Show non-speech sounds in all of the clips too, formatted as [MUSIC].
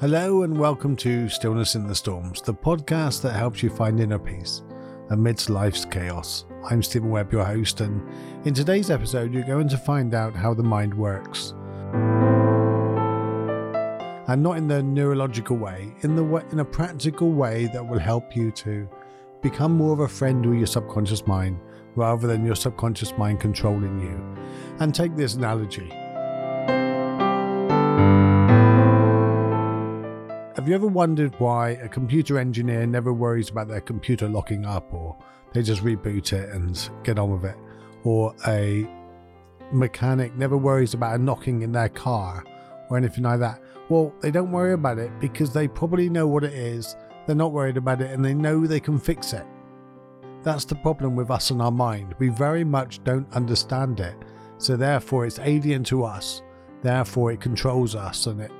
Hello and welcome to Stillness in the Storms, the podcast that helps you find inner peace amidst life's chaos. I'm Steven Webb, your host, and in today's episode, you're going to find out how the mind works. And not in the neurological way, in the way, in a practical way that will help you to become more of a friend with your subconscious mind rather than your subconscious mind controlling you. And take this analogy. Have you ever wondered why a computer engineer never worries about their computer locking up or they just reboot it and get on with it? Or a mechanic never worries about a knocking in their car or anything like that? Well, they don't worry about it because they probably know what it is, they're not worried about it, and they know they can fix it. That's the problem with us and our mind. We very much don't understand it, so therefore it's alien to us. Therefore, it controls us and it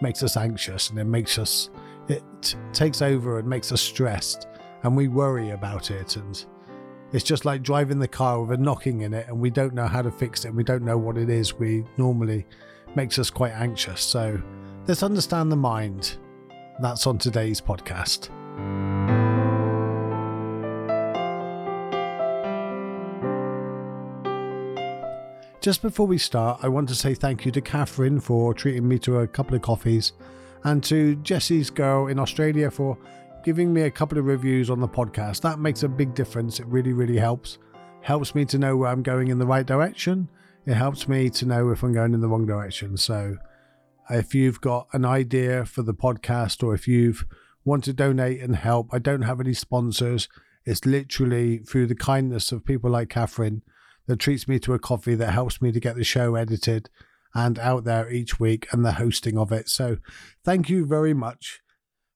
makes us anxious and it makes us it takes over and makes us stressed and we worry about it. And it's just like driving the car with a knocking in it and we don't know how to fix it and we don't know what it is. We normally makes us quite anxious. So let's understand the mind. That's on today's podcast Just before we start, I want to say thank you to Catherine for treating me to a couple of coffees and to Jesse's girl in Australia for giving me a couple of reviews on the podcast. That makes a big difference. It really, really helps. Helps me to know where I'm going in the right direction. It helps me to know if I'm going in the wrong direction. So if you've got an idea for the podcast or if you've want to donate and help, I don't have any sponsors. It's literally through the kindness of people like Catherine that treats me to a coffee that helps me to get the show edited and out there each week and the hosting of it. So thank you very much.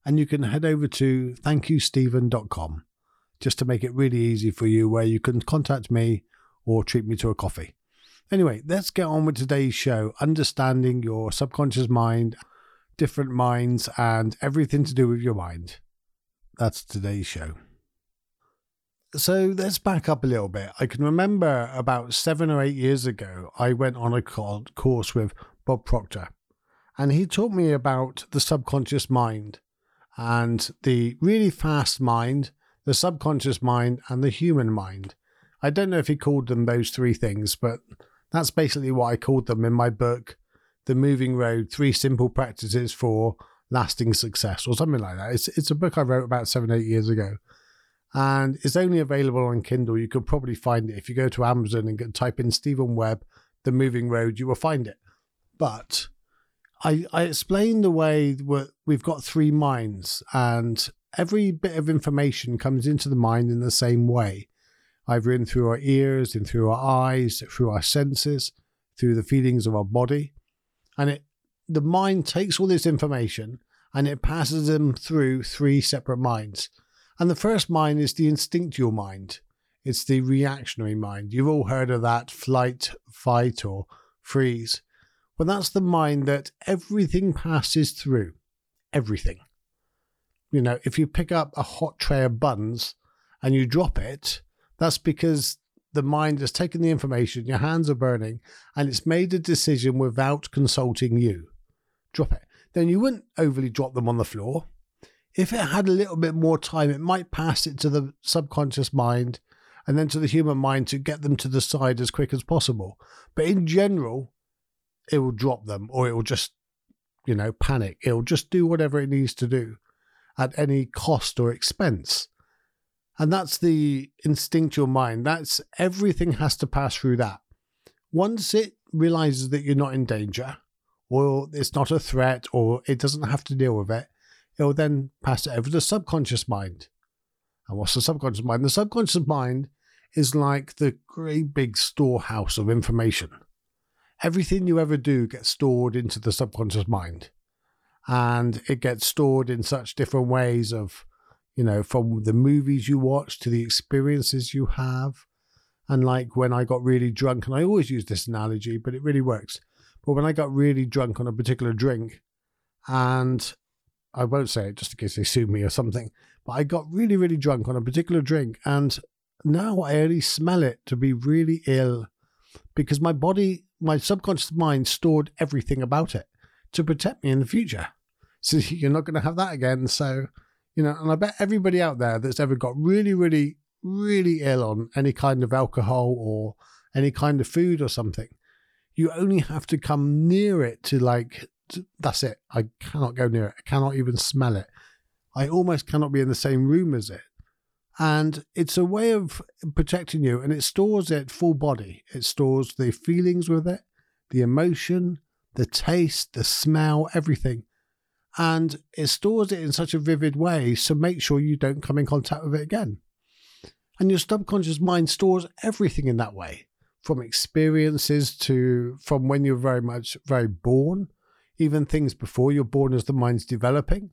And you can head over to thankyousteven.com just to make it really easy for you where you can contact me or treat me to a coffee. Anyway, let's get on with today's show understanding your subconscious mind, different minds, and everything to do with your mind. That's today's show. So let's back up a little bit. I can remember about seven or eight years ago, I went on a course with Bob Proctor, and he taught me about the subconscious mind and the really fast mind, the subconscious mind, and the human mind. I don't know if he called them those three things, but that's basically what I called them in my book, The Moving Road Three Simple Practices for Lasting Success, or something like that. It's, it's a book I wrote about seven, eight years ago and it's only available on Kindle. You could probably find it if you go to Amazon and type in Steven Webb, The Moving Road, you will find it. But I, I explained the way we've got three minds, and every bit of information comes into the mind in the same way, either in through our ears, in through our eyes, through our senses, through the feelings of our body, and it the mind takes all this information and it passes them through three separate minds and the first mind is the instinctual mind. It's the reactionary mind. You've all heard of that flight, fight, or freeze. Well, that's the mind that everything passes through. Everything. You know, if you pick up a hot tray of buns and you drop it, that's because the mind has taken the information, your hands are burning, and it's made a decision without consulting you. Drop it. Then you wouldn't overly drop them on the floor if it had a little bit more time, it might pass it to the subconscious mind and then to the human mind to get them to the side as quick as possible. But in general, it will drop them or it will just, you know, panic. It will just do whatever it needs to do at any cost or expense. And that's the instinctual mind. That's everything has to pass through that. Once it realizes that you're not in danger, or it's not a threat, or it doesn't have to deal with it, it will then pass it over to the subconscious mind. And what's the subconscious mind? The subconscious mind is like the great big storehouse of information. Everything you ever do gets stored into the subconscious mind. And it gets stored in such different ways of, you know, from the movies you watch to the experiences you have. And like when I got really drunk, and I always use this analogy, but it really works. But when I got really drunk on a particular drink and I won't say it just in case they sue me or something, but I got really, really drunk on a particular drink, and now I only smell it to be really ill because my body, my subconscious mind stored everything about it to protect me in the future. [LAUGHS] So you're not going to have that again. So, you know, and I bet everybody out there that's ever got really, really, really ill on any kind of alcohol or any kind of food or something, you only have to come near it to like, that's it. I cannot go near it. I cannot even smell it. I almost cannot be in the same room as it. And it's a way of protecting you and it stores it full body. It stores the feelings with it, the emotion, the taste, the smell, everything. And it stores it in such a vivid way. So make sure you don't come in contact with it again. And your subconscious mind stores everything in that way from experiences to from when you're very much very born, even things before you're born as the mind's developing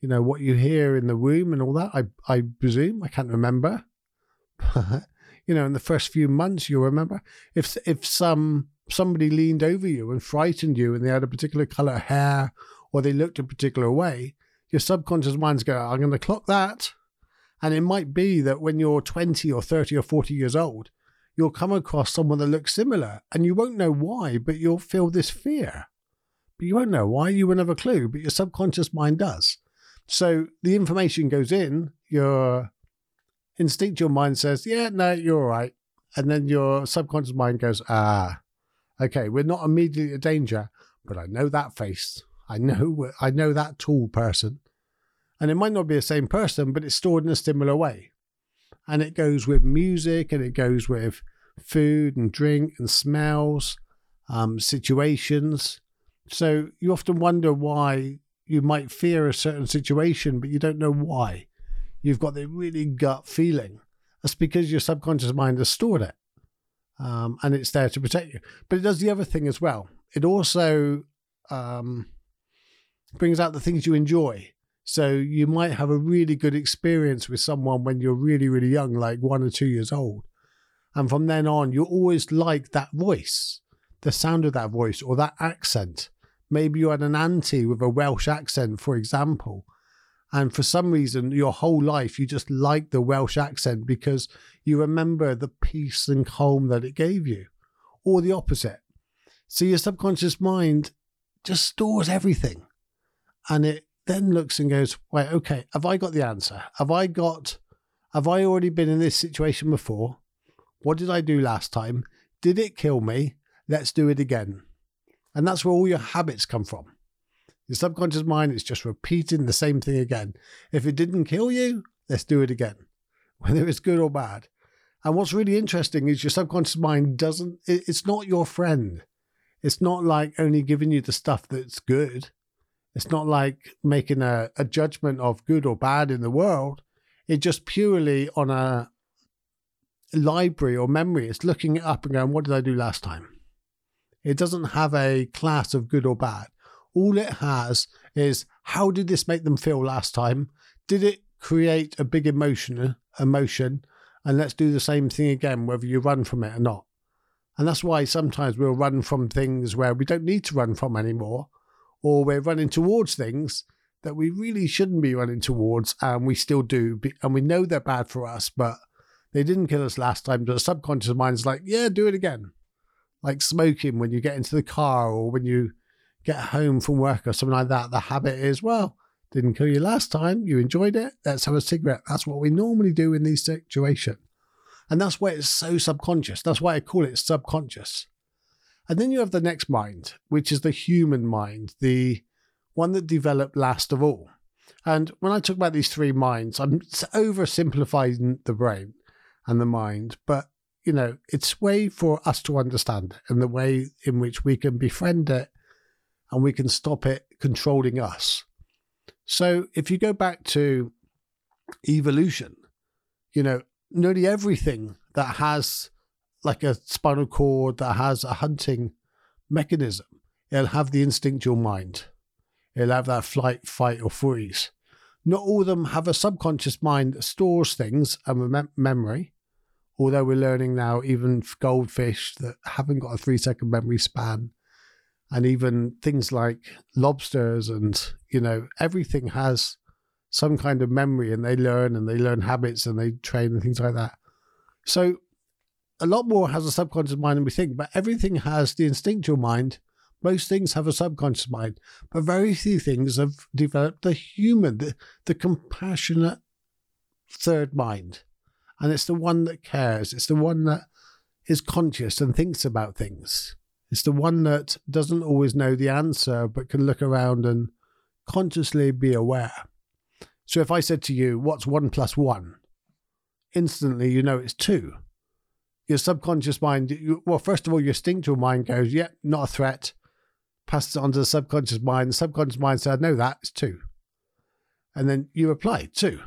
you know what you hear in the womb and all that. I I presume I can't remember. [LAUGHS] you know, in the first few months, you'll remember if if some somebody leaned over you and frightened you, and they had a particular color hair or they looked a particular way, your subconscious mind's go, "I'm going to clock that." And it might be that when you're 20 or 30 or 40 years old, you'll come across someone that looks similar and you won't know why, but you'll feel this fear. But you won't know why, you won't have a clue, but your subconscious mind does. So the information goes in, your instinctual mind says, yeah, no, you're all right. And then your subconscious mind goes, ah, okay, we're not immediately a danger, but I know that face. I know, I know that tall person. And it might not be the same person, but it's stored in a similar way. And it goes with music and it goes with food and drink and smells, um, situations. So you often wonder why you might fear a certain situation, but you don't know why. You've got the really gut feeling. That's because your subconscious mind has stored it. Um, and it's there to protect you. But it does the other thing as well. It also um, brings out the things you enjoy. So you might have a really good experience with someone when you're really, really young, like one or two years old. And from then on, you always like that voice, the sound of that voice or that accent. Maybe you had an auntie with a Welsh accent, for example. And for some reason, your whole life, you just like the Welsh accent because you remember the peace and calm that it gave you, or the opposite. So your subconscious mind just stores everything. And it then looks and goes, right, okay, have I got the answer? Have I got, have I already been in this situation before? What did I do last time? Did it kill me? Let's do it again. And that's where all your habits come from. Your subconscious mind is just repeating the same thing again. If it didn't kill you, let's do it again, [LAUGHS] whether it's good or bad. And what's really interesting is your subconscious mind doesn't, it's not your friend. It's not like only giving you the stuff that's good. It's not like making a, a judgment of good or bad in the world. It's just purely on a library or memory. It's looking it up and going, what did I do last time? It doesn't have a class of good or bad. All it has is how did this make them feel last time? Did it create a big emotion emotion? And let's do the same thing again, whether you run from it or not. And that's why sometimes we'll run from things where we don't need to run from anymore, or we're running towards things that we really shouldn't be running towards, and we still do. And we know they're bad for us, but they didn't kill us last time. But the subconscious mind's like, yeah, do it again like smoking when you get into the car or when you get home from work or something like that. The habit is, well, didn't kill you last time. You enjoyed it. Let's have a cigarette. That's what we normally do in these situations. And that's why it's so subconscious. That's why I call it subconscious. And then you have the next mind, which is the human mind, the one that developed last of all. And when I talk about these three minds, I'm oversimplifying the brain and the mind, but you know, it's way for us to understand it and the way in which we can befriend it and we can stop it controlling us. So if you go back to evolution, you know, nearly everything that has like a spinal cord, that has a hunting mechanism, it'll have the instinctual mind. It'll have that flight, fight, or freeze. Not all of them have a subconscious mind that stores things and mem- memory although we're learning now even goldfish that haven't got a three second memory span and even things like lobsters and you know everything has some kind of memory and they learn and they learn habits and they train and things like that so a lot more has a subconscious mind than we think but everything has the instinctual mind Most things have a subconscious mind, but very few things have developed the human, the, the compassionate third mind. And it's the one that cares. It's the one that is conscious and thinks about things. It's the one that doesn't always know the answer, but can look around and consciously be aware. So if I said to you, What's one plus one? Instantly, you know it's two. Your subconscious mind, you, well, first of all, your instinctual mind goes, Yep, yeah, not a threat. Passes it on to the subconscious mind. The subconscious mind said, No, that is two. And then you reply, Two.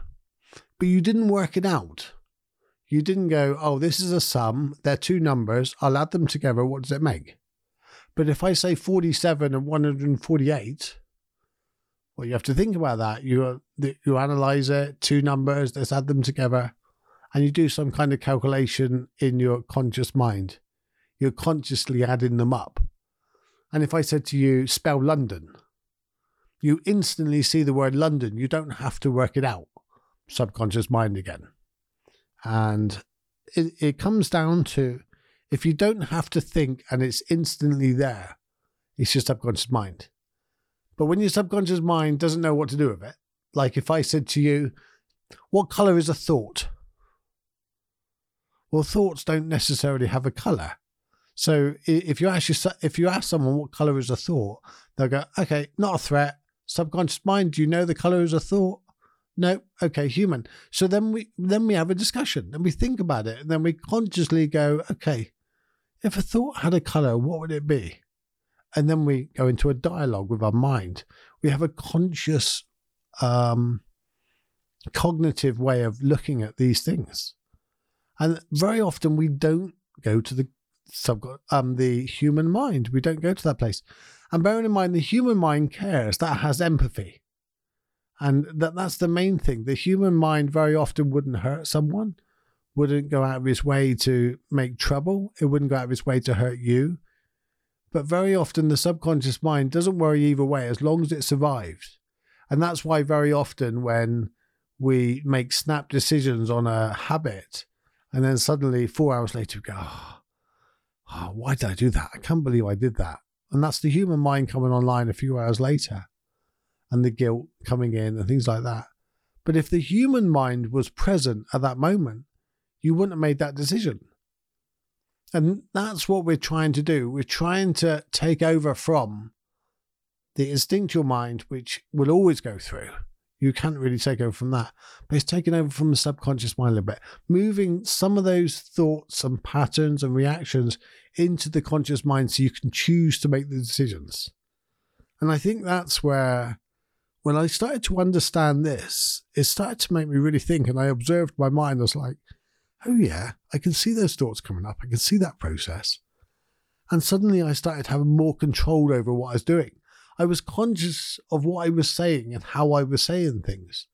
But you didn't work it out. You didn't go, Oh, this is a sum. They're two numbers. I'll add them together. What does it make? But if I say 47 and 148, well, you have to think about that. You you analyze it, two numbers, let's add them together, and you do some kind of calculation in your conscious mind. You're consciously adding them up. And if I said to you, spell London, you instantly see the word London. You don't have to work it out. Subconscious mind again. And it, it comes down to if you don't have to think and it's instantly there, it's your subconscious mind. But when your subconscious mind doesn't know what to do with it, like if I said to you, What color is a thought? Well, thoughts don't necessarily have a color. So if you ask if you ask someone what color is a thought, they'll go, "Okay, not a threat." Subconscious mind, do you know the color is a thought? No, okay, human. So then we then we have a discussion and we think about it, and then we consciously go, "Okay, if a thought had a color, what would it be?" And then we go into a dialogue with our mind. We have a conscious, um, cognitive way of looking at these things, and very often we don't go to the sub um the human mind. We don't go to that place. And bearing in mind, the human mind cares. That has empathy, and that that's the main thing. The human mind very often wouldn't hurt someone, wouldn't go out of its way to make trouble. It wouldn't go out of its way to hurt you. But very often, the subconscious mind doesn't worry either way as long as it survives. And that's why, very often, when we make snap decisions on a habit, and then suddenly four hours later, we go, oh, oh, why did I do that? I can't believe I did that. And that's the human mind coming online a few hours later and the guilt coming in and things like that. But if the human mind was present at that moment, you wouldn't have made that decision. And that's what we're trying to do. We're trying to take over from the instinctual mind, which will always go through. You can't really take over from that, but it's taken over from the subconscious mind a little bit, moving some of those thoughts and patterns and reactions into the conscious mind so you can choose to make the decisions. And I think that's where, when I started to understand this, it started to make me really think. And I observed my mind. I was like, oh yeah, I can see those thoughts coming up. I can see that process. And suddenly I started having more control over what I was doing. I was conscious of what I was saying and how I was saying things.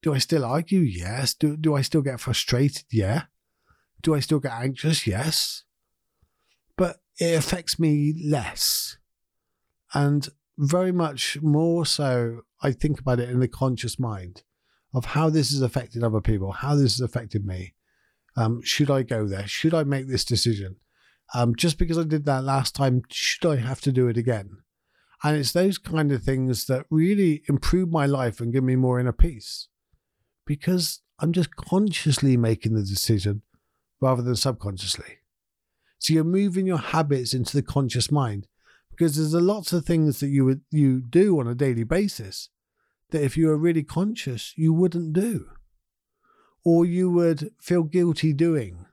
Do I still argue? Yes. Do, do I still get frustrated? Yeah. Do I still get anxious? Yes. But it affects me less. And very much more so, I think about it in the conscious mind of how this has affected other people, how this has affected me. Um, should I go there? Should I make this decision? Um, just because I did that last time, should I have to do it again? And it's those kind of things that really improve my life and give me more inner peace because I'm just consciously making the decision rather than subconsciously. So you're moving your habits into the conscious mind because there's a lots of things that you would you do on a daily basis that if you were really conscious you wouldn't do or you would feel guilty doing.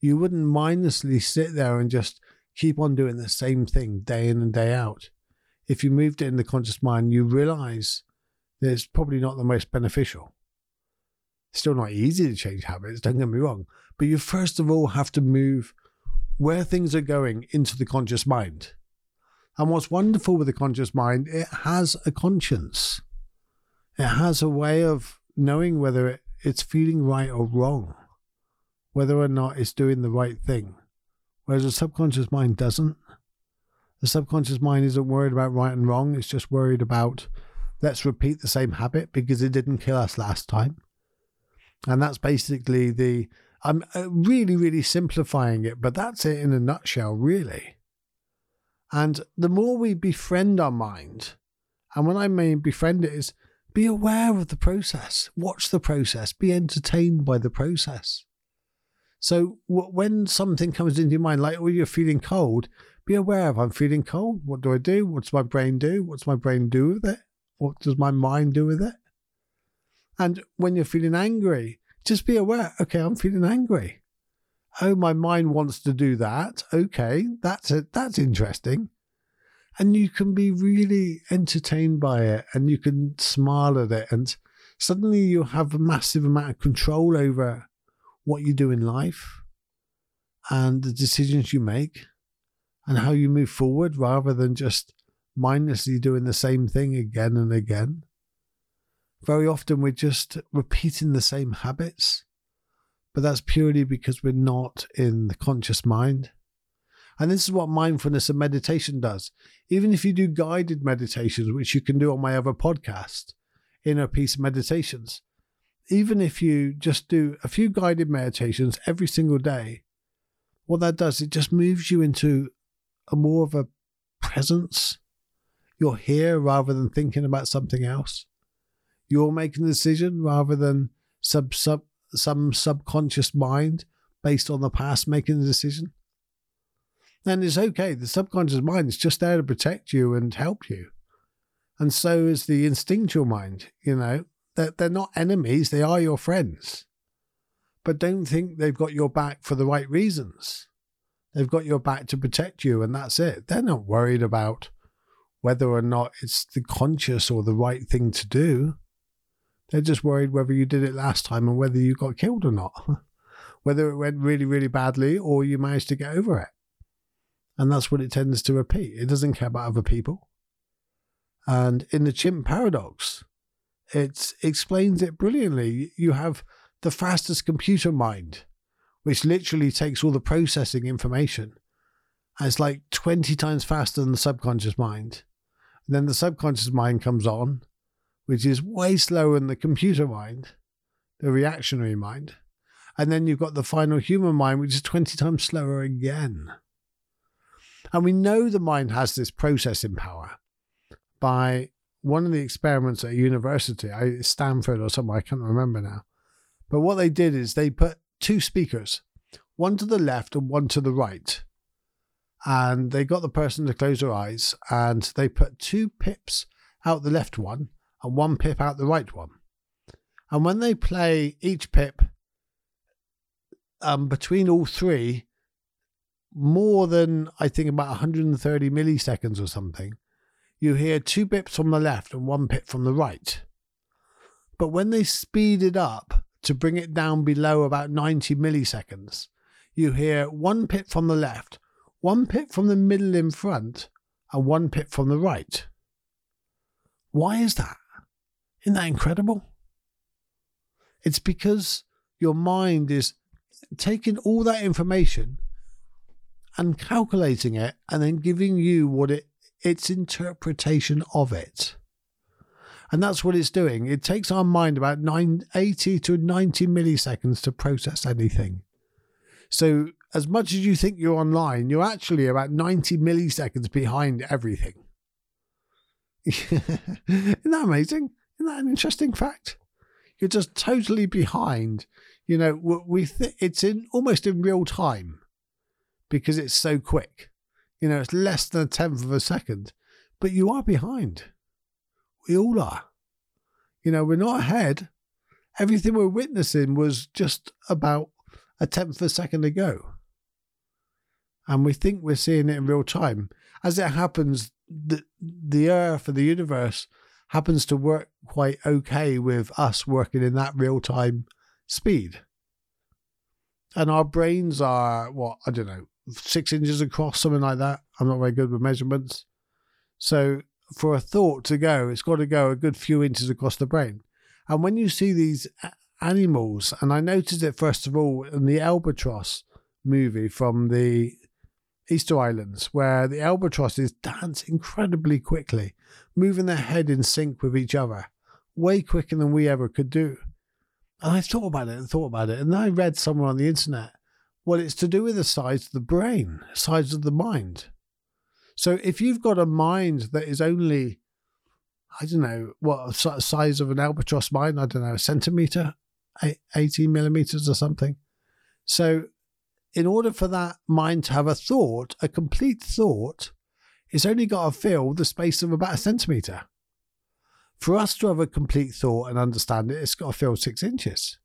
You wouldn't mindlessly sit there and just keep on doing the same thing day in and day out. If you moved it in the conscious mind, you realize that it's probably not the most beneficial. It's still not easy to change habits, don't get me wrong, but you first of all have to move where things are going into the conscious mind. And what's wonderful with the conscious mind, it has a conscience. It has a way of knowing whether it it's feeling right or wrong, whether or not it's doing the right thing. Whereas the subconscious mind doesn't. The subconscious mind isn't worried about right and wrong, it's just worried about let's repeat the same habit because it didn't kill us last time. And that's basically the. I'm uh, really, really simplifying it, but that's it in a nutshell, really. And the more we befriend our mind, and when I mean befriend it is be aware of the process, watch the process, be entertained by the process. So when something comes into your mind, like oh you're feeling cold, be aware of I'm feeling cold. What do I do? What's my brain do? What's my brain do with it? What does my mind do with it? And when you're feeling angry, just be aware. Okay, I'm feeling angry. Oh, my mind wants to do that. Okay, that's it. That's interesting. And you can be really entertained by it, and you can smile at it, and suddenly you have a massive amount of control over what you do in life and the decisions you make and how you move forward rather than just mindlessly doing the same thing again and again. Very often we're just repeating the same habits, but that's purely because we're not in the conscious mind. And this is what mindfulness and meditation does. Even if you do guided meditations, which you can do on my other podcast, Inner Peace Meditations, even if you just do a few guided meditations every single day, what that does, it just moves you into a more of a presence. You're here rather than thinking about something else. You're making a decision rather than sub, sub, some subconscious mind based on the past making the decision. And it's okay. The subconscious mind is just there to protect you and help you. And so is the instinctual mind, you know. They're, they're not enemies, they are your friends. But don't think they've got your back for the right reasons. They've got your back to protect you, and that's it. They're not worried about whether or not it's the conscious or the right thing to do. They're just worried whether you did it last time and whether you got killed or not, [LAUGHS] whether it went really, really badly or you managed to get over it. And that's what it tends to repeat. It doesn't care about other people. And in the chimp paradox, it explains it brilliantly. You have the fastest computer mind, which literally takes all the processing information. And it's like 20 times faster than the subconscious mind. And then the subconscious mind comes on, which is way slower than the computer mind, the reactionary mind. And then you've got the final human mind, which is 20 times slower again. And we know the mind has this processing power by one of the experiments at a university, Stanford or somewhere, I can't remember now. But what they did is they put two speakers, one to the left and one to the right. And they got the person to close their eyes and they put two pips out the left one and one pip out the right one. And when they play each pip um, between all three, more than I think about 130 milliseconds or something, you hear two pips from the left and one pip from the right. But when they speed it up to bring it down below about 90 milliseconds, you hear one pip from the left, one pip from the middle in front, and one pip from the right. Why is that? Isn't that incredible? It's because your mind is taking all that information and calculating it and then giving you what it its interpretation of it. And that's what it's doing. It takes our mind about 9, 80 to 90 milliseconds to process anything. So, as much as you think you're online, you're actually about 90 milliseconds behind everything. [LAUGHS] Isn't that amazing? Isn't that an interesting fact? You're just totally behind. You know, we th- it's in almost in real time because it's so quick. You know, it's less than a tenth of a second, but you are behind. We all are. You know, we're not ahead. Everything we're witnessing was just about a tenth of a second ago. And we think we're seeing it in real time. As it happens, the, the earth and the universe happens to work quite okay with us working in that real time speed. And our brains are, what, I don't know, six inches across, something like that. I'm not very good with measurements. So for a thought to go, it's got to go a good few inches across the brain. And when you see these animals, and I noticed it first of all in the albatross movie from the Easter Islands, where the albatrosses dance incredibly quickly, moving their head in sync with each other, way quicker than we ever could do. And I thought about it and thought about it, and then I read somewhere on the internet well, it's to do with the size of the brain, size of the mind. So if you've got a mind that is only, I don't know, what size of an albatross mind, I don't know, a centimeter, 18 millimeters or something. So in order for that mind to have a thought, a complete thought, it's only got to fill the space of about a centimeter. For us to have a complete thought and understand it, it's got to fill six inches.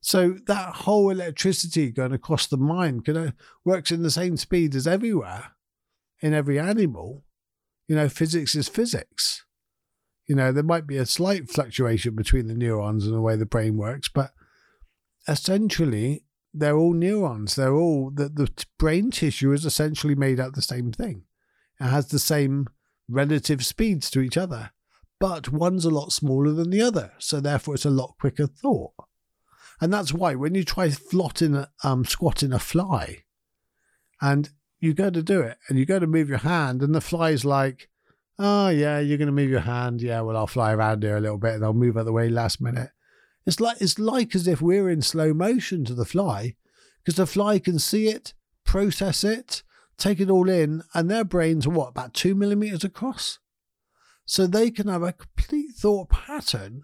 So that whole electricity going across the mind you know, works in the same speed as everywhere in every animal. You know, physics is physics. You know, there might be a slight fluctuation between the neurons and the way the brain works, but essentially they're all neurons. They're all the, the brain tissue is essentially made out the same thing. It has the same relative speeds to each other, but one's a lot smaller than the other, so therefore it's a lot quicker thought. And that's why when you try flotting, um, squatting a fly, and you go to do it, and you go to move your hand, and the fly's like, "Oh yeah, you're going to move your hand. Yeah, well I'll fly around here a little bit, and I'll move out the way last minute." It's like it's like as if we're in slow motion to the fly, because the fly can see it, process it, take it all in, and their brains are what about two millimeters across, so they can have a complete thought pattern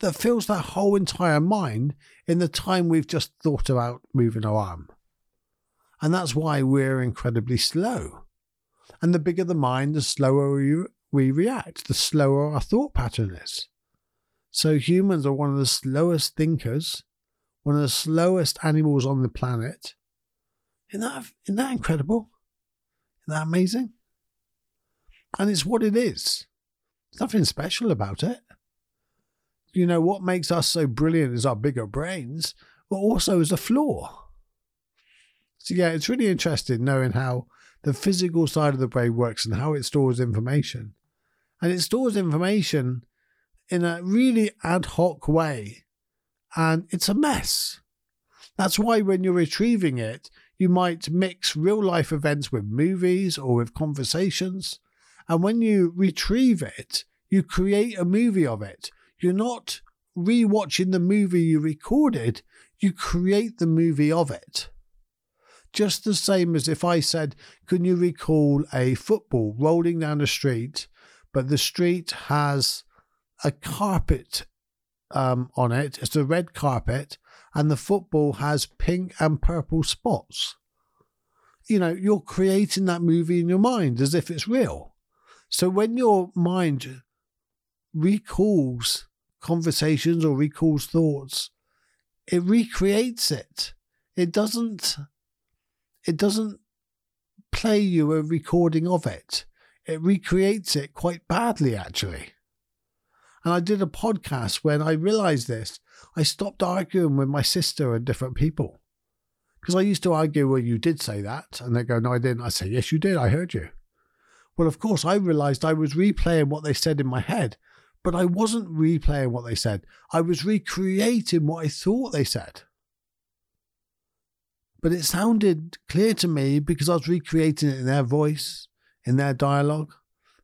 that fills their whole entire mind in the time we've just thought about moving our arm. And that's why we're incredibly slow. And the bigger the mind, the slower we, we react, the slower our thought pattern is. So humans are one of the slowest thinkers, one of the slowest animals on the planet. Isn't that, isn't that incredible? Isn't that amazing? And it's what it is. There's nothing special about it you know, what makes us so brilliant is our bigger brains, but also is a flaw. So, yeah, it's really interesting knowing how the physical side of the brain works and how it stores information. And it stores information in a really ad hoc way, and it's a mess. That's why when you're retrieving it, you might mix real life events with movies or with conversations. And when you retrieve it, you create a movie of it you're not rewatching the movie you recorded, you create the movie of it. Just the same as if I said, Can you recall a football rolling down the street, but the street has a carpet um, on it? It's a red carpet, and the football has pink and purple spots. You know, you're creating that movie in your mind as if it's real. So when your mind recalls conversations or recalls thoughts, it recreates it. It doesn't it doesn't play you a recording of it. It recreates it quite badly actually. And I did a podcast when I realized this. I stopped arguing with my sister and different people. Because I used to argue, well, you did say that. And they go, no, I didn't. I say, yes, you did. I heard you. Well, of course, I realized I was replaying what they said in my head but I wasn't replaying what they said. I was recreating what I thought they said. But it sounded clear to me because I was recreating it in their voice, in their dialogue,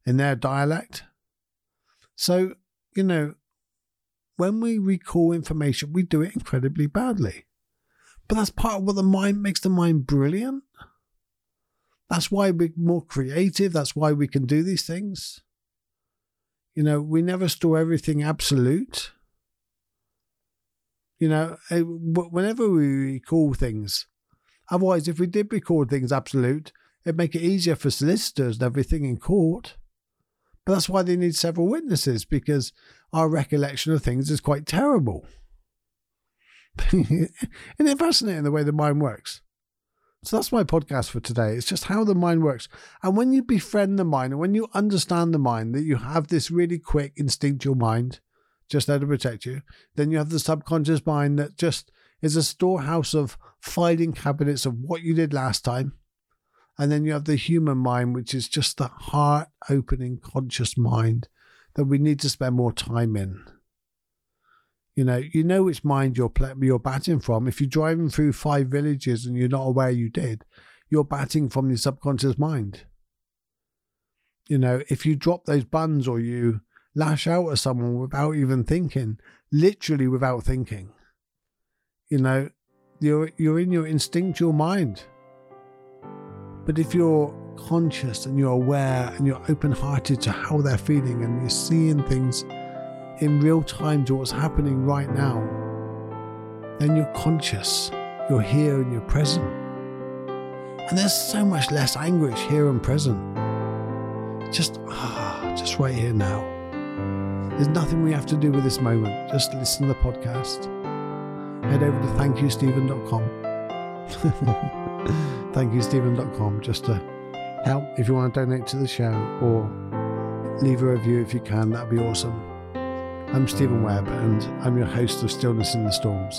in their dialect. So, you know, when we recall information, we do it incredibly badly. But that's part of what the mind makes the mind brilliant. That's why we're more creative. That's why we can do these things. You know, we never store everything absolute. You know, eh, whenever we recall things, otherwise, if we did record things absolute, it'd make it easier for solicitors and everything in court. But that's why they need several witnesses because our recollection of things is quite terrible. [LAUGHS] Isn't it fascinating the way the mind works? So that's my podcast for today. It's just how the mind works. And when you befriend the mind and when you understand the mind, that you have this really quick instinctual mind just there to protect you, then you have the subconscious mind that just is a storehouse of filing cabinets of what you did last time. And then you have the human mind, which is just the heart opening conscious mind that we need to spend more time in. You know, you know which mind you're you're batting from. If you're driving through five villages and you're not aware you did, you're batting from your subconscious mind. You know, if you drop those buns or you lash out at someone without even thinking, literally without thinking, you know, you're you're in your instinctual mind. But if you're conscious and you're aware and you're open hearted to how they're feeling and you're seeing things in real time to what's happening right now, then you're conscious, you're here and you're present. And there's so much less anguish here and present. Just, ah, just right here now. There's nothing we have to do with this moment. Just listen to the podcast. Head over to thankyousteven.com. [LAUGHS] thankyousteven.com just to help if you want to donate to the show or leave a review if you can. That'd be awesome. I'm Steven Webb and I'm your host of Stillness in the Storms.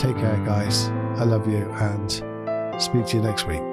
Take care, guys. I love you and speak to you next week.